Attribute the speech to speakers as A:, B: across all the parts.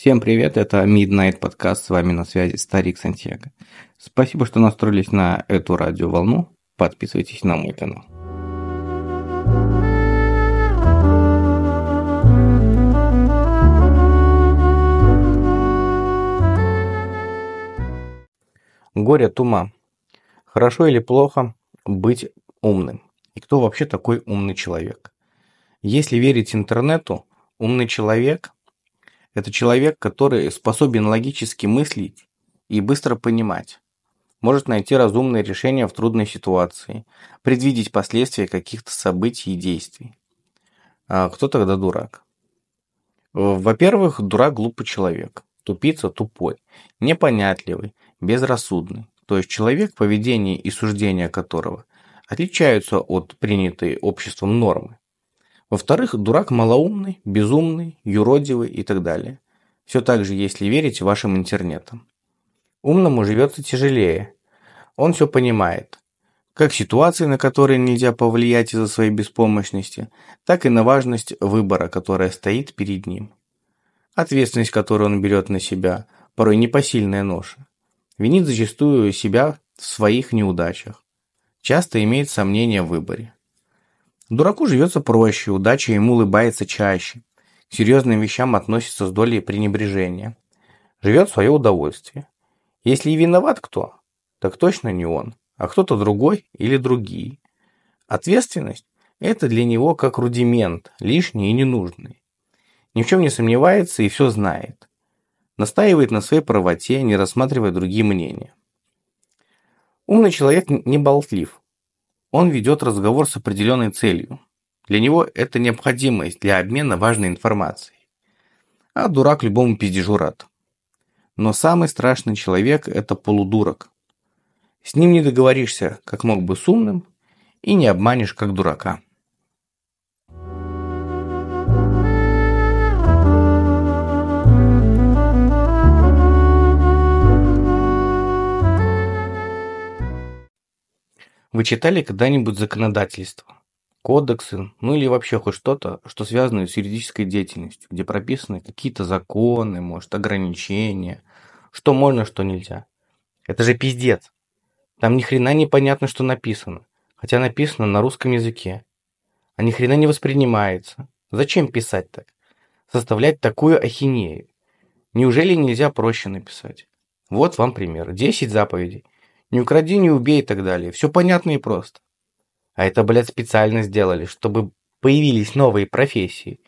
A: Всем привет, это Midnight подкаст, с вами на связи Старик Сантьяго. Спасибо, что настроились на эту радиоволну, подписывайтесь на мой канал. Горе от ума. Хорошо или плохо быть умным? И кто вообще такой умный человек? Если верить интернету, умный человек – это человек, который способен логически мыслить и быстро понимать, может найти разумное решение в трудной ситуации, предвидеть последствия каких-то событий и действий. А кто тогда дурак? Во-первых, дурак – глупый человек, тупица – тупой, непонятливый, безрассудный, то есть человек, поведение и суждения которого отличаются от принятой обществом нормы. Во-вторых, дурак малоумный, безумный, юродивый и так далее. Все так же, если верить вашим интернетам. Умному живется тяжелее. Он все понимает. Как ситуации, на которые нельзя повлиять из-за своей беспомощности, так и на важность выбора, которая стоит перед ним. Ответственность, которую он берет на себя, порой непосильная ноша. Винит зачастую себя в своих неудачах. Часто имеет сомнения в выборе. Дураку живется проще, удача ему улыбается чаще. К серьезным вещам относится с долей пренебрежения. Живет в свое удовольствие. Если и виноват кто, так точно не он, а кто-то другой или другие. Ответственность – это для него как рудимент, лишний и ненужный. Ни в чем не сомневается и все знает. Настаивает на своей правоте, не рассматривая другие мнения. Умный человек не болтлив, он ведет разговор с определенной целью. Для него это необходимость для обмена важной информацией. А дурак любому пиздежу рад. Но самый страшный человек – это полудурок. С ним не договоришься, как мог бы с умным, и не обманешь, как дурака. Вы читали когда-нибудь законодательство? Кодексы, ну или вообще хоть что-то, что связано с юридической деятельностью, где прописаны какие-то законы, может, ограничения, что можно, что нельзя. Это же пиздец. Там ни хрена не понятно, что написано, хотя написано на русском языке. А ни хрена не воспринимается. Зачем писать так? Составлять такую ахинею. Неужели нельзя проще написать? Вот вам пример. 10 заповедей. Не укради, не убей и так далее. Все понятно и просто. А это, блядь, специально сделали, чтобы появились новые профессии.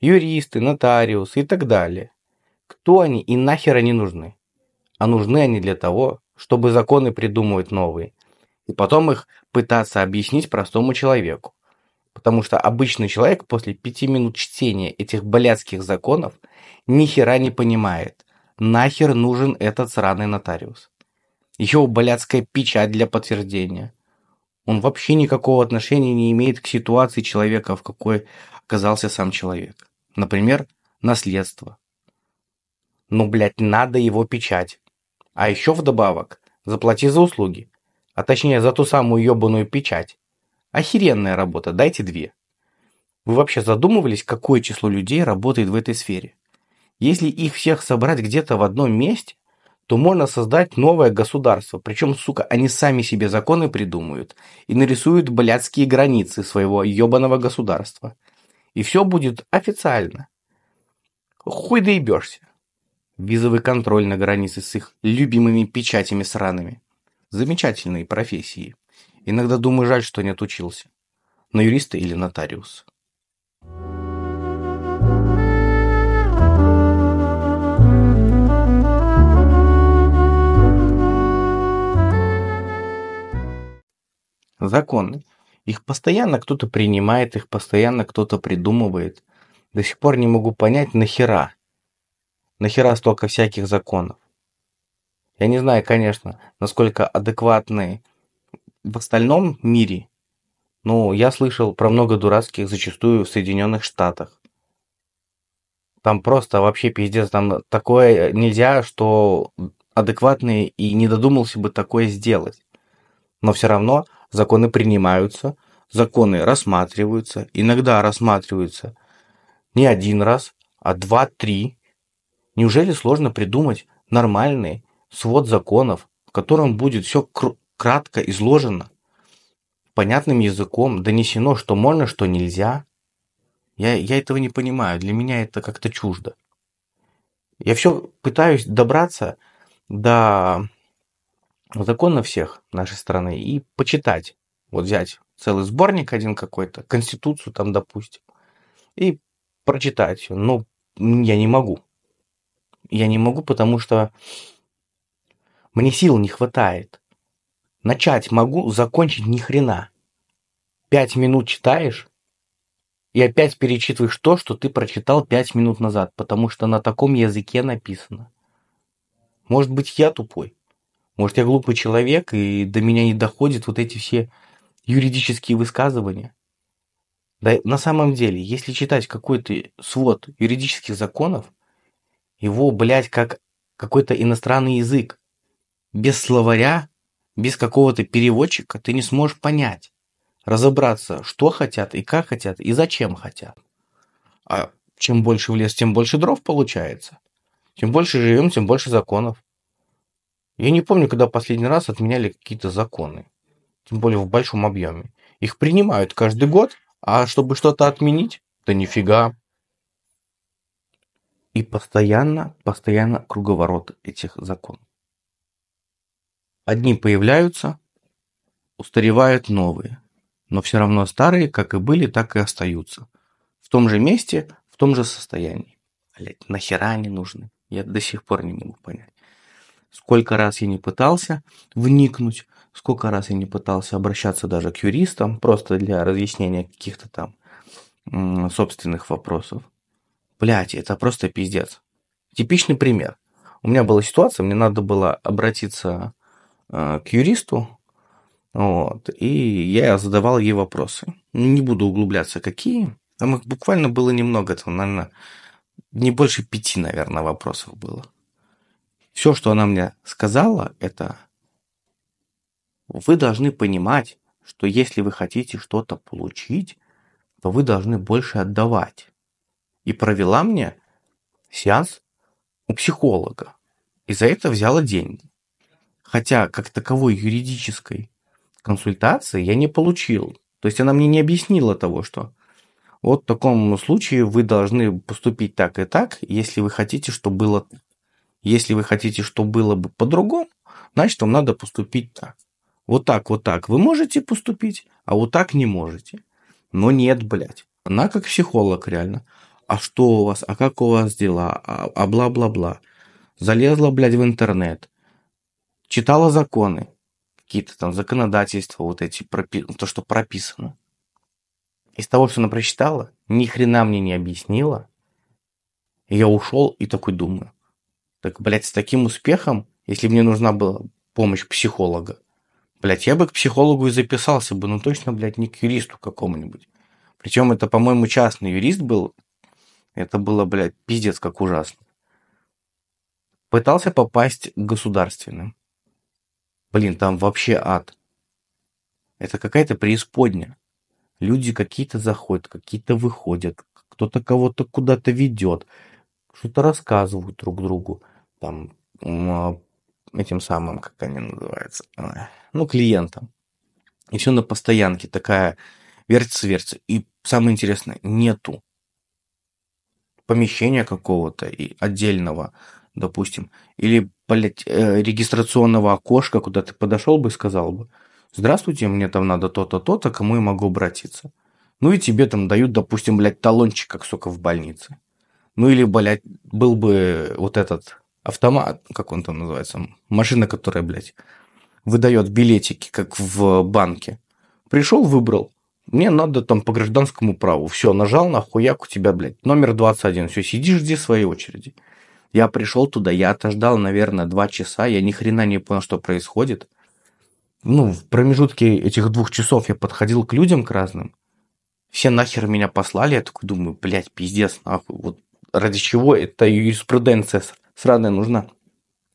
A: Юристы, нотариусы и так далее. Кто они и нахер они нужны? А нужны они для того, чтобы законы придумывать новые. И потом их пытаться объяснить простому человеку. Потому что обычный человек после пяти минут чтения этих блядских законов ни хера не понимает, нахер нужен этот сраный нотариус. Еще блядская печать для подтверждения. Он вообще никакого отношения не имеет к ситуации человека, в какой оказался сам человек. Например, наследство. Ну, блядь, надо его печать. А еще вдобавок, заплати за услуги. А точнее, за ту самую ебаную печать. Охеренная работа, дайте две. Вы вообще задумывались, какое число людей работает в этой сфере? Если их всех собрать где-то в одном месте, то можно создать новое государство. Причем, сука, они сами себе законы придумают и нарисуют блядские границы своего ебаного государства. И все будет официально. Хуй доебешься. Визовый контроль на границе с их любимыми печатями сраными. Замечательные профессии. Иногда думаю, жаль, что не отучился. На юриста или нотариус. Законы. Их постоянно кто-то принимает, их постоянно кто-то придумывает. До сих пор не могу понять, нахера. Нахера столько всяких законов. Я не знаю, конечно, насколько адекватные в остальном мире, но я слышал про много дурацких зачастую в Соединенных Штатах. Там просто вообще пиздец, там такое нельзя, что адекватный и не додумался бы такое сделать. Но все равно законы принимаются, законы рассматриваются, иногда рассматриваются не один раз, а два-три. Неужели сложно придумать нормальный свод законов, в котором будет все кратко изложено, понятным языком, донесено, что можно, что нельзя? Я, я этого не понимаю, для меня это как-то чуждо. Я все пытаюсь добраться до законов всех нашей страны и почитать. Вот взять целый сборник один какой-то, Конституцию там, допустим, и прочитать. Но я не могу. Я не могу, потому что мне сил не хватает. Начать могу, закончить ни хрена. Пять минут читаешь, и опять перечитываешь то, что ты прочитал пять минут назад, потому что на таком языке написано. Может быть, я тупой. Может, я глупый человек, и до меня не доходят вот эти все юридические высказывания. Да на самом деле, если читать какой-то свод юридических законов, его, блядь, как какой-то иностранный язык, без словаря, без какого-то переводчика ты не сможешь понять разобраться, что хотят и как хотят и зачем хотят. А чем больше в лес, тем больше дров получается. Чем больше живем, тем больше законов. Я не помню, когда последний раз отменяли какие-то законы. Тем более в большом объеме. Их принимают каждый год, а чтобы что-то отменить, да нифига. И постоянно, постоянно круговорот этих законов. Одни появляются, устаревают новые но все равно старые, как и были, так и остаются. В том же месте, в том же состоянии. Блять, нахера они нужны? Я до сих пор не могу понять. Сколько раз я не пытался вникнуть, сколько раз я не пытался обращаться даже к юристам, просто для разъяснения каких-то там собственных вопросов. Блять, это просто пиздец. Типичный пример. У меня была ситуация, мне надо было обратиться э, к юристу, вот. И я задавал ей вопросы. Не буду углубляться, какие. Там их буквально было немного, там, наверное, не больше пяти, наверное, вопросов было. Все, что она мне сказала, это вы должны понимать, что если вы хотите что-то получить, то вы должны больше отдавать. И провела мне сеанс у психолога. И за это взяла деньги. Хотя, как таковой юридической консультации я не получил. То есть она мне не объяснила того, что вот в таком случае вы должны поступить так и так, если вы хотите, чтобы было если вы хотите, чтобы было бы по-другому, значит, вам надо поступить так. Вот так, вот так вы можете поступить, а вот так не можете. Но нет, блядь. Она как психолог реально. А что у вас? А как у вас дела? А, а бла-бла-бла. Залезла, блядь, в интернет. Читала законы какие-то там законодательства, вот эти, то, что прописано. Из того, что она прочитала, ни хрена мне не объяснила. Я ушел и такой думаю, так, блядь, с таким успехом, если мне нужна была помощь психолога, блядь, я бы к психологу и записался бы, но точно, блядь, не к юристу какому-нибудь. Причем это, по-моему, частный юрист был. Это было, блядь, пиздец как ужасно. Пытался попасть к государственным. Блин, там вообще ад. Это какая-то преисподня. Люди какие-то заходят, какие-то выходят, кто-то кого-то куда-то ведет, что-то рассказывают друг другу, там, а, этим самым, как они называются, ну, клиентам. И все на постоянке, такая вертится-вертится. И самое интересное, нету помещения какого-то и отдельного, допустим, или, блядь, э, регистрационного окошка, куда ты подошел бы и сказал бы, здравствуйте, мне там надо то-то, то-то, кому я могу обратиться. Ну и тебе там дают, допустим, блядь, талончик, как сука, в больнице. Ну или, блядь, был бы вот этот автомат, как он там называется, машина, которая, блядь, выдает билетики, как в банке. Пришел, выбрал. Мне надо там по гражданскому праву. Все, нажал, нахуяк у тебя, блядь, номер 21. Все, сидишь, жди своей очереди. Я пришел туда, я отождал, наверное, два часа, я ни хрена не понял, что происходит. Ну, в промежутке этих двух часов я подходил к людям, к разным. Все нахер меня послали, я такой думаю, блядь, пиздец, нахуй, вот ради чего эта юриспруденция сраная нужна?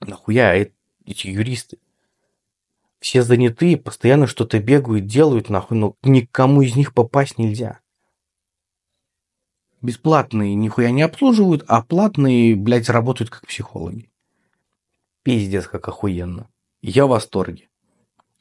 A: Нахуя эти юристы? Все занятые, постоянно что-то бегают, делают, нахуй, но никому из них попасть нельзя. Бесплатные нихуя не обслуживают, а платные, блядь, работают как психологи. Пиздец, как охуенно. Я в восторге.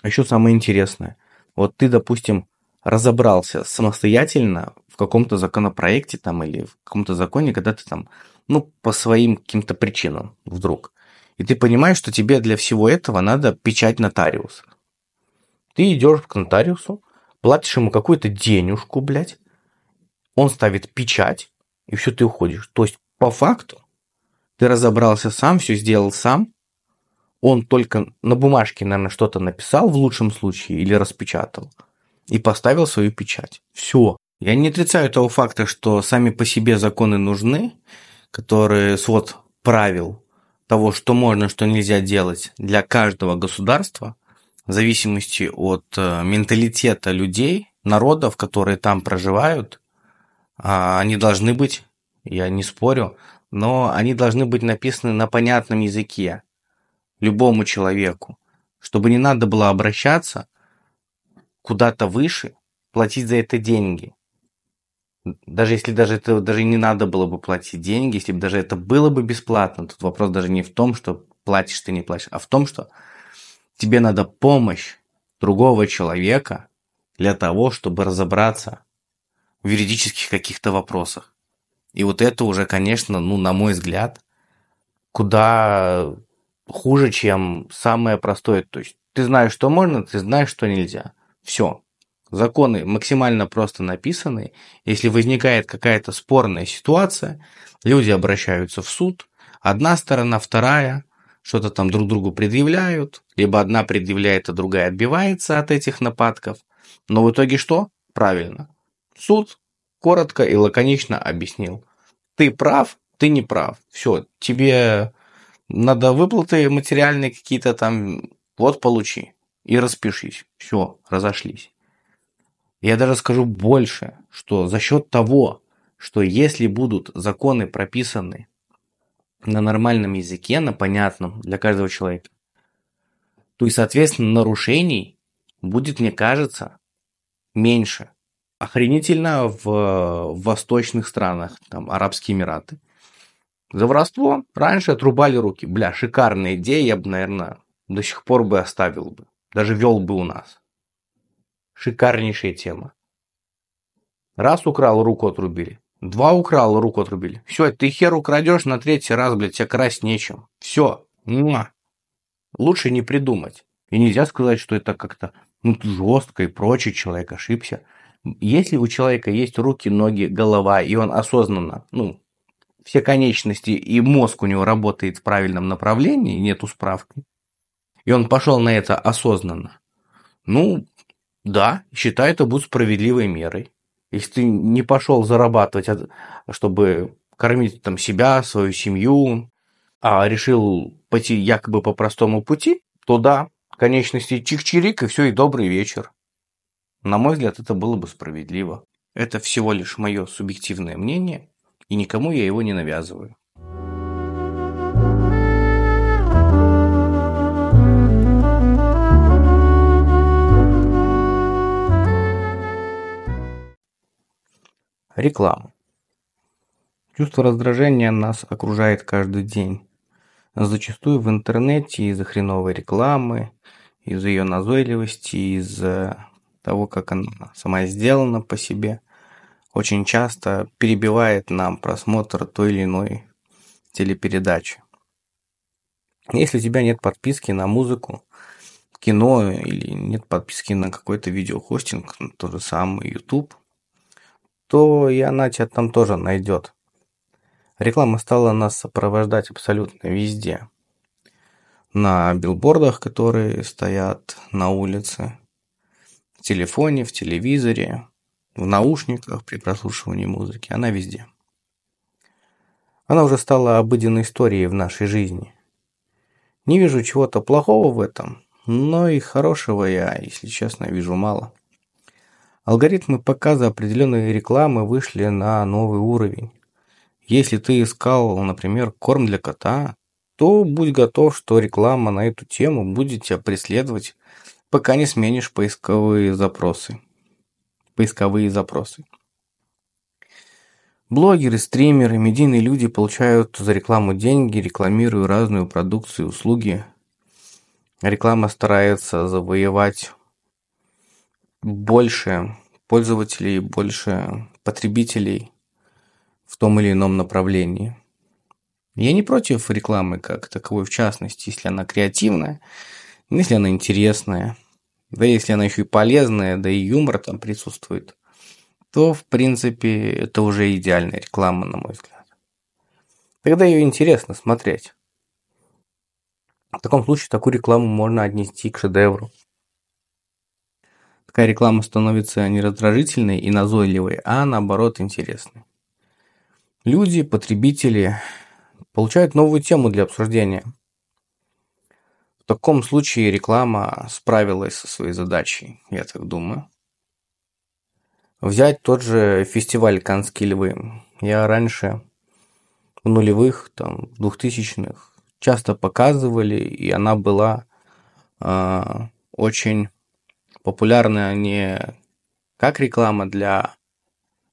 A: А еще самое интересное. Вот ты, допустим, разобрался самостоятельно в каком-то законопроекте там или в каком-то законе, когда ты там, ну, по своим каким-то причинам вдруг. И ты понимаешь, что тебе для всего этого надо печать нотариуса. Ты идешь к нотариусу, платишь ему какую-то денежку, блядь, он ставит печать, и все, ты уходишь. То есть, по факту, ты разобрался сам, все сделал сам, он только на бумажке, наверное, что-то написал в лучшем случае или распечатал и поставил свою печать. Все. Я не отрицаю того факта, что сами по себе законы нужны, которые свод правил того, что можно, что нельзя делать для каждого государства, в зависимости от э, менталитета людей, народов, которые там проживают, а, они должны быть, я не спорю, но они должны быть написаны на понятном языке любому человеку, чтобы не надо было обращаться куда-то выше, платить за это деньги. Даже если даже это даже не надо было бы платить деньги, если бы даже это было бы бесплатно, тут вопрос даже не в том, что платишь ты не платишь, а в том, что тебе надо помощь другого человека для того, чтобы разобраться в юридических каких-то вопросах. И вот это уже, конечно, ну, на мой взгляд, куда хуже, чем самое простое. То есть ты знаешь, что можно, ты знаешь, что нельзя. Все. Законы максимально просто написаны. Если возникает какая-то спорная ситуация, люди обращаются в суд. Одна сторона, вторая, что-то там друг другу предъявляют. Либо одна предъявляет, а другая отбивается от этих нападков. Но в итоге что? Правильно. Суд коротко и лаконично объяснил. Ты прав, ты не прав. Все, тебе надо выплаты материальные какие-то там, вот получи и распишись. Все, разошлись. Я даже скажу больше, что за счет того, что если будут законы прописаны на нормальном языке, на понятном для каждого человека, то и, соответственно, нарушений будет, мне кажется, меньше охренительно в, восточных странах, там, Арабские Эмираты. За воровство раньше отрубали руки. Бля, шикарная идея, я бы, наверное, до сих пор бы оставил бы. Даже вел бы у нас. Шикарнейшая тема. Раз украл, руку отрубили. Два украл, руку отрубили. Все, ты хер украдешь на третий раз, блядь, тебя красть нечем. Все. Муа. Лучше не придумать. И нельзя сказать, что это как-то ну, жестко и прочее, человек ошибся. Если у человека есть руки, ноги, голова, и он осознанно, ну, все конечности и мозг у него работает в правильном направлении, нету справки, и он пошел на это осознанно, ну, да, считай это будет справедливой мерой. Если ты не пошел зарабатывать, чтобы кормить там себя, свою семью, а решил пойти якобы по простому пути, то да, конечности чих-чирик, и все, и добрый вечер. На мой взгляд, это было бы справедливо. Это всего лишь мое субъективное мнение, и никому я его не навязываю. Реклама. Чувство раздражения нас окружает каждый день. Зачастую в интернете из-за хреновой рекламы, из-за ее назойливости, из-за того, как она сама сделана по себе, очень часто перебивает нам просмотр той или иной телепередачи. Если у тебя нет подписки на музыку, кино или нет подписки на какой-то видеохостинг, тот же самый YouTube, то и она тебя там тоже найдет. Реклама стала нас сопровождать абсолютно везде. На билбордах, которые стоят на улице, в телефоне, в телевизоре, в наушниках при прослушивании музыки, она везде. Она уже стала обыденной историей в нашей жизни. Не вижу чего-то плохого в этом, но и хорошего я, если честно, вижу мало. Алгоритмы показа определенной рекламы вышли на новый уровень. Если ты искал, например, корм для кота, то будь готов, что реклама на эту тему будет тебя преследовать пока не сменишь поисковые запросы. Поисковые запросы. Блогеры, стримеры, медийные люди получают за рекламу деньги, рекламируя разную продукцию и услуги. Реклама старается завоевать больше пользователей, больше потребителей в том или ином направлении. Я не против рекламы как таковой, в частности, если она креативная, если она интересная, да если она еще и полезная, да и юмор там присутствует, то, в принципе, это уже идеальная реклама, на мой взгляд. Тогда ее интересно смотреть. В таком случае такую рекламу можно отнести к шедевру. Такая реклама становится не раздражительной и назойливой, а наоборот интересной. Люди, потребители получают новую тему для обсуждения. В таком случае реклама справилась со своей задачей, я так думаю. Взять тот же фестиваль «Канские львы». Я раньше в нулевых, там, двухтысячных часто показывали, и она была э, очень популярная не как реклама для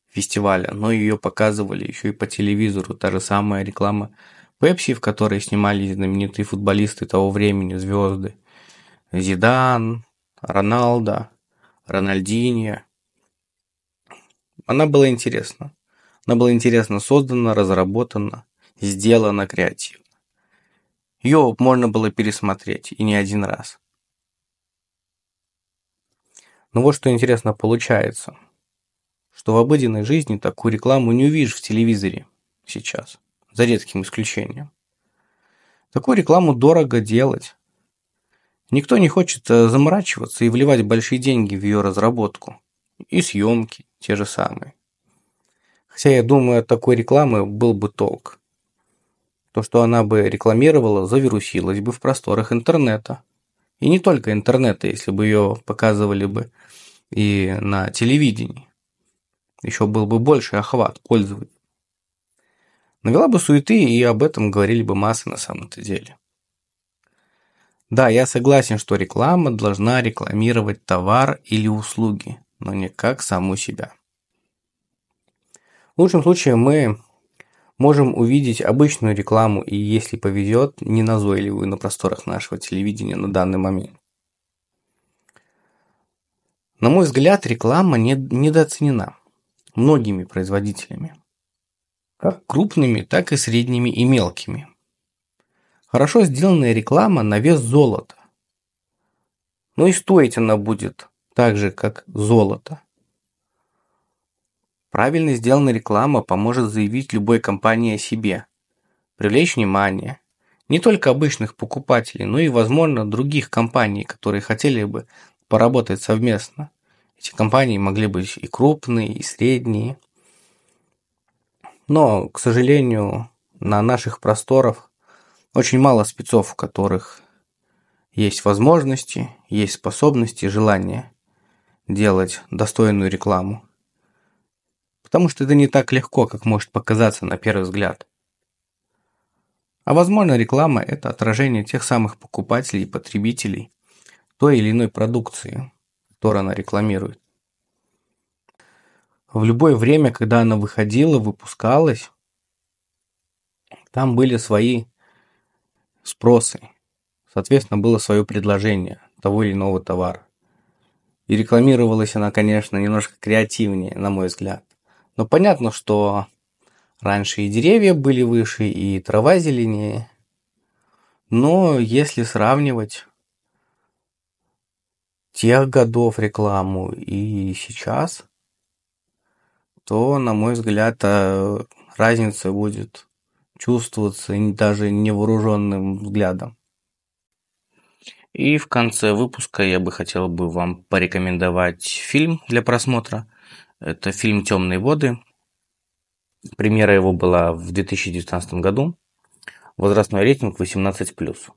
A: фестиваля, но ее показывали еще и по телевизору. Та же самая реклама Пепси, в которой снимались знаменитые футболисты того времени, звезды. Зидан, Роналдо, Рональдиньо. Она была интересна. Она была интересно создана, разработана, сделана креативно. Ее можно было пересмотреть, и не один раз. Но вот что интересно получается, что в обыденной жизни такую рекламу не увидишь в телевизоре сейчас, за редким исключением. Такую рекламу дорого делать. Никто не хочет э, заморачиваться и вливать большие деньги в ее разработку. И съемки те же самые. Хотя я думаю, от такой рекламы был бы толк. То, что она бы рекламировала, завирусилась бы в просторах интернета. И не только интернета, если бы ее показывали бы и на телевидении. Еще был бы больше охват пользователей. Навела бы суеты, и об этом говорили бы массы на самом-то деле. Да, я согласен, что реклама должна рекламировать товар или услуги, но не как саму себя. В лучшем случае мы можем увидеть обычную рекламу и, если повезет, неназойливую на просторах нашего телевидения на данный момент. На мой взгляд, реклама недооценена многими производителями. Как крупными, так и средними и мелкими. Хорошо сделанная реклама на вес золота. Но и стоить она будет так же, как золото. Правильно сделанная реклама поможет заявить любой компании о себе, привлечь внимание не только обычных покупателей, но и, возможно, других компаний, которые хотели бы поработать совместно. Эти компании могли быть и крупные, и средние. Но, к сожалению, на наших просторах очень мало спецов, у которых есть возможности, есть способности, желание делать достойную рекламу. Потому что это не так легко, как может показаться на первый взгляд. А возможно, реклама – это отражение тех самых покупателей и потребителей, той или иной продукции, которую она рекламирует. В любое время, когда она выходила, выпускалась, там были свои спросы. Соответственно, было свое предложение того или иного товара. И рекламировалась она, конечно, немножко креативнее, на мой взгляд. Но понятно, что раньше и деревья были выше, и трава зеленее. Но если сравнивать тех годов рекламу и сейчас, то, на мой взгляд, э, разница будет чувствоваться даже невооруженным взглядом. И в конце выпуска я бы хотел бы вам порекомендовать фильм для просмотра. Это фильм «Темные воды». Премьера его была в 2019 году. Возрастной рейтинг 18+.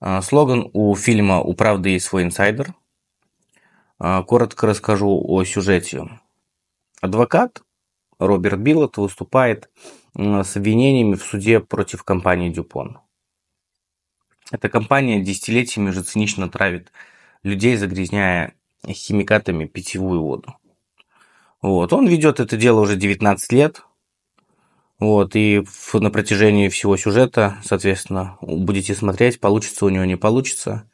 A: А, слоган у фильма «У правды есть свой инсайдер». А, коротко расскажу о сюжете. Адвокат Роберт Биллот выступает с обвинениями в суде против компании Дюпон. Эта компания десятилетиями уже цинично травит людей, загрязняя химикатами питьевую воду. Вот, он ведет это дело уже 19 лет. Вот, и на протяжении всего сюжета, соответственно, будете смотреть, получится у него, не получится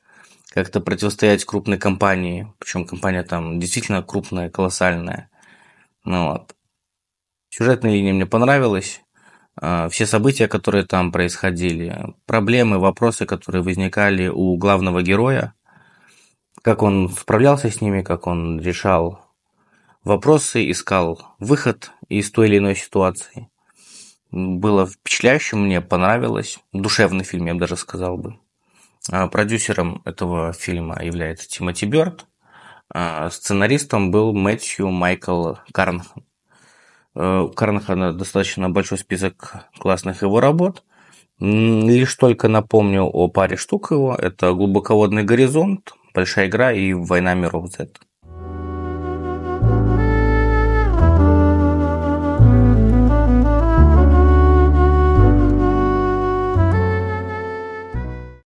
A: как-то противостоять крупной компании, причем компания там действительно крупная, колоссальная. Ну вот. Сюжетная линия мне понравилась. А, все события, которые там происходили, проблемы, вопросы, которые возникали у главного героя, как он справлялся с ними, как он решал вопросы, искал выход из той или иной ситуации. Было впечатляюще, мне понравилось. Душевный фильм, я бы даже сказал бы. А продюсером этого фильма является Тимоти Бёрд. А сценаристом был Мэтью Майкл Карнхан. Э, у Карнхана достаточно большой список классных его работ. Лишь только напомню о паре штук его. Это «Глубоководный горизонт», «Большая игра» и «Война миров Z».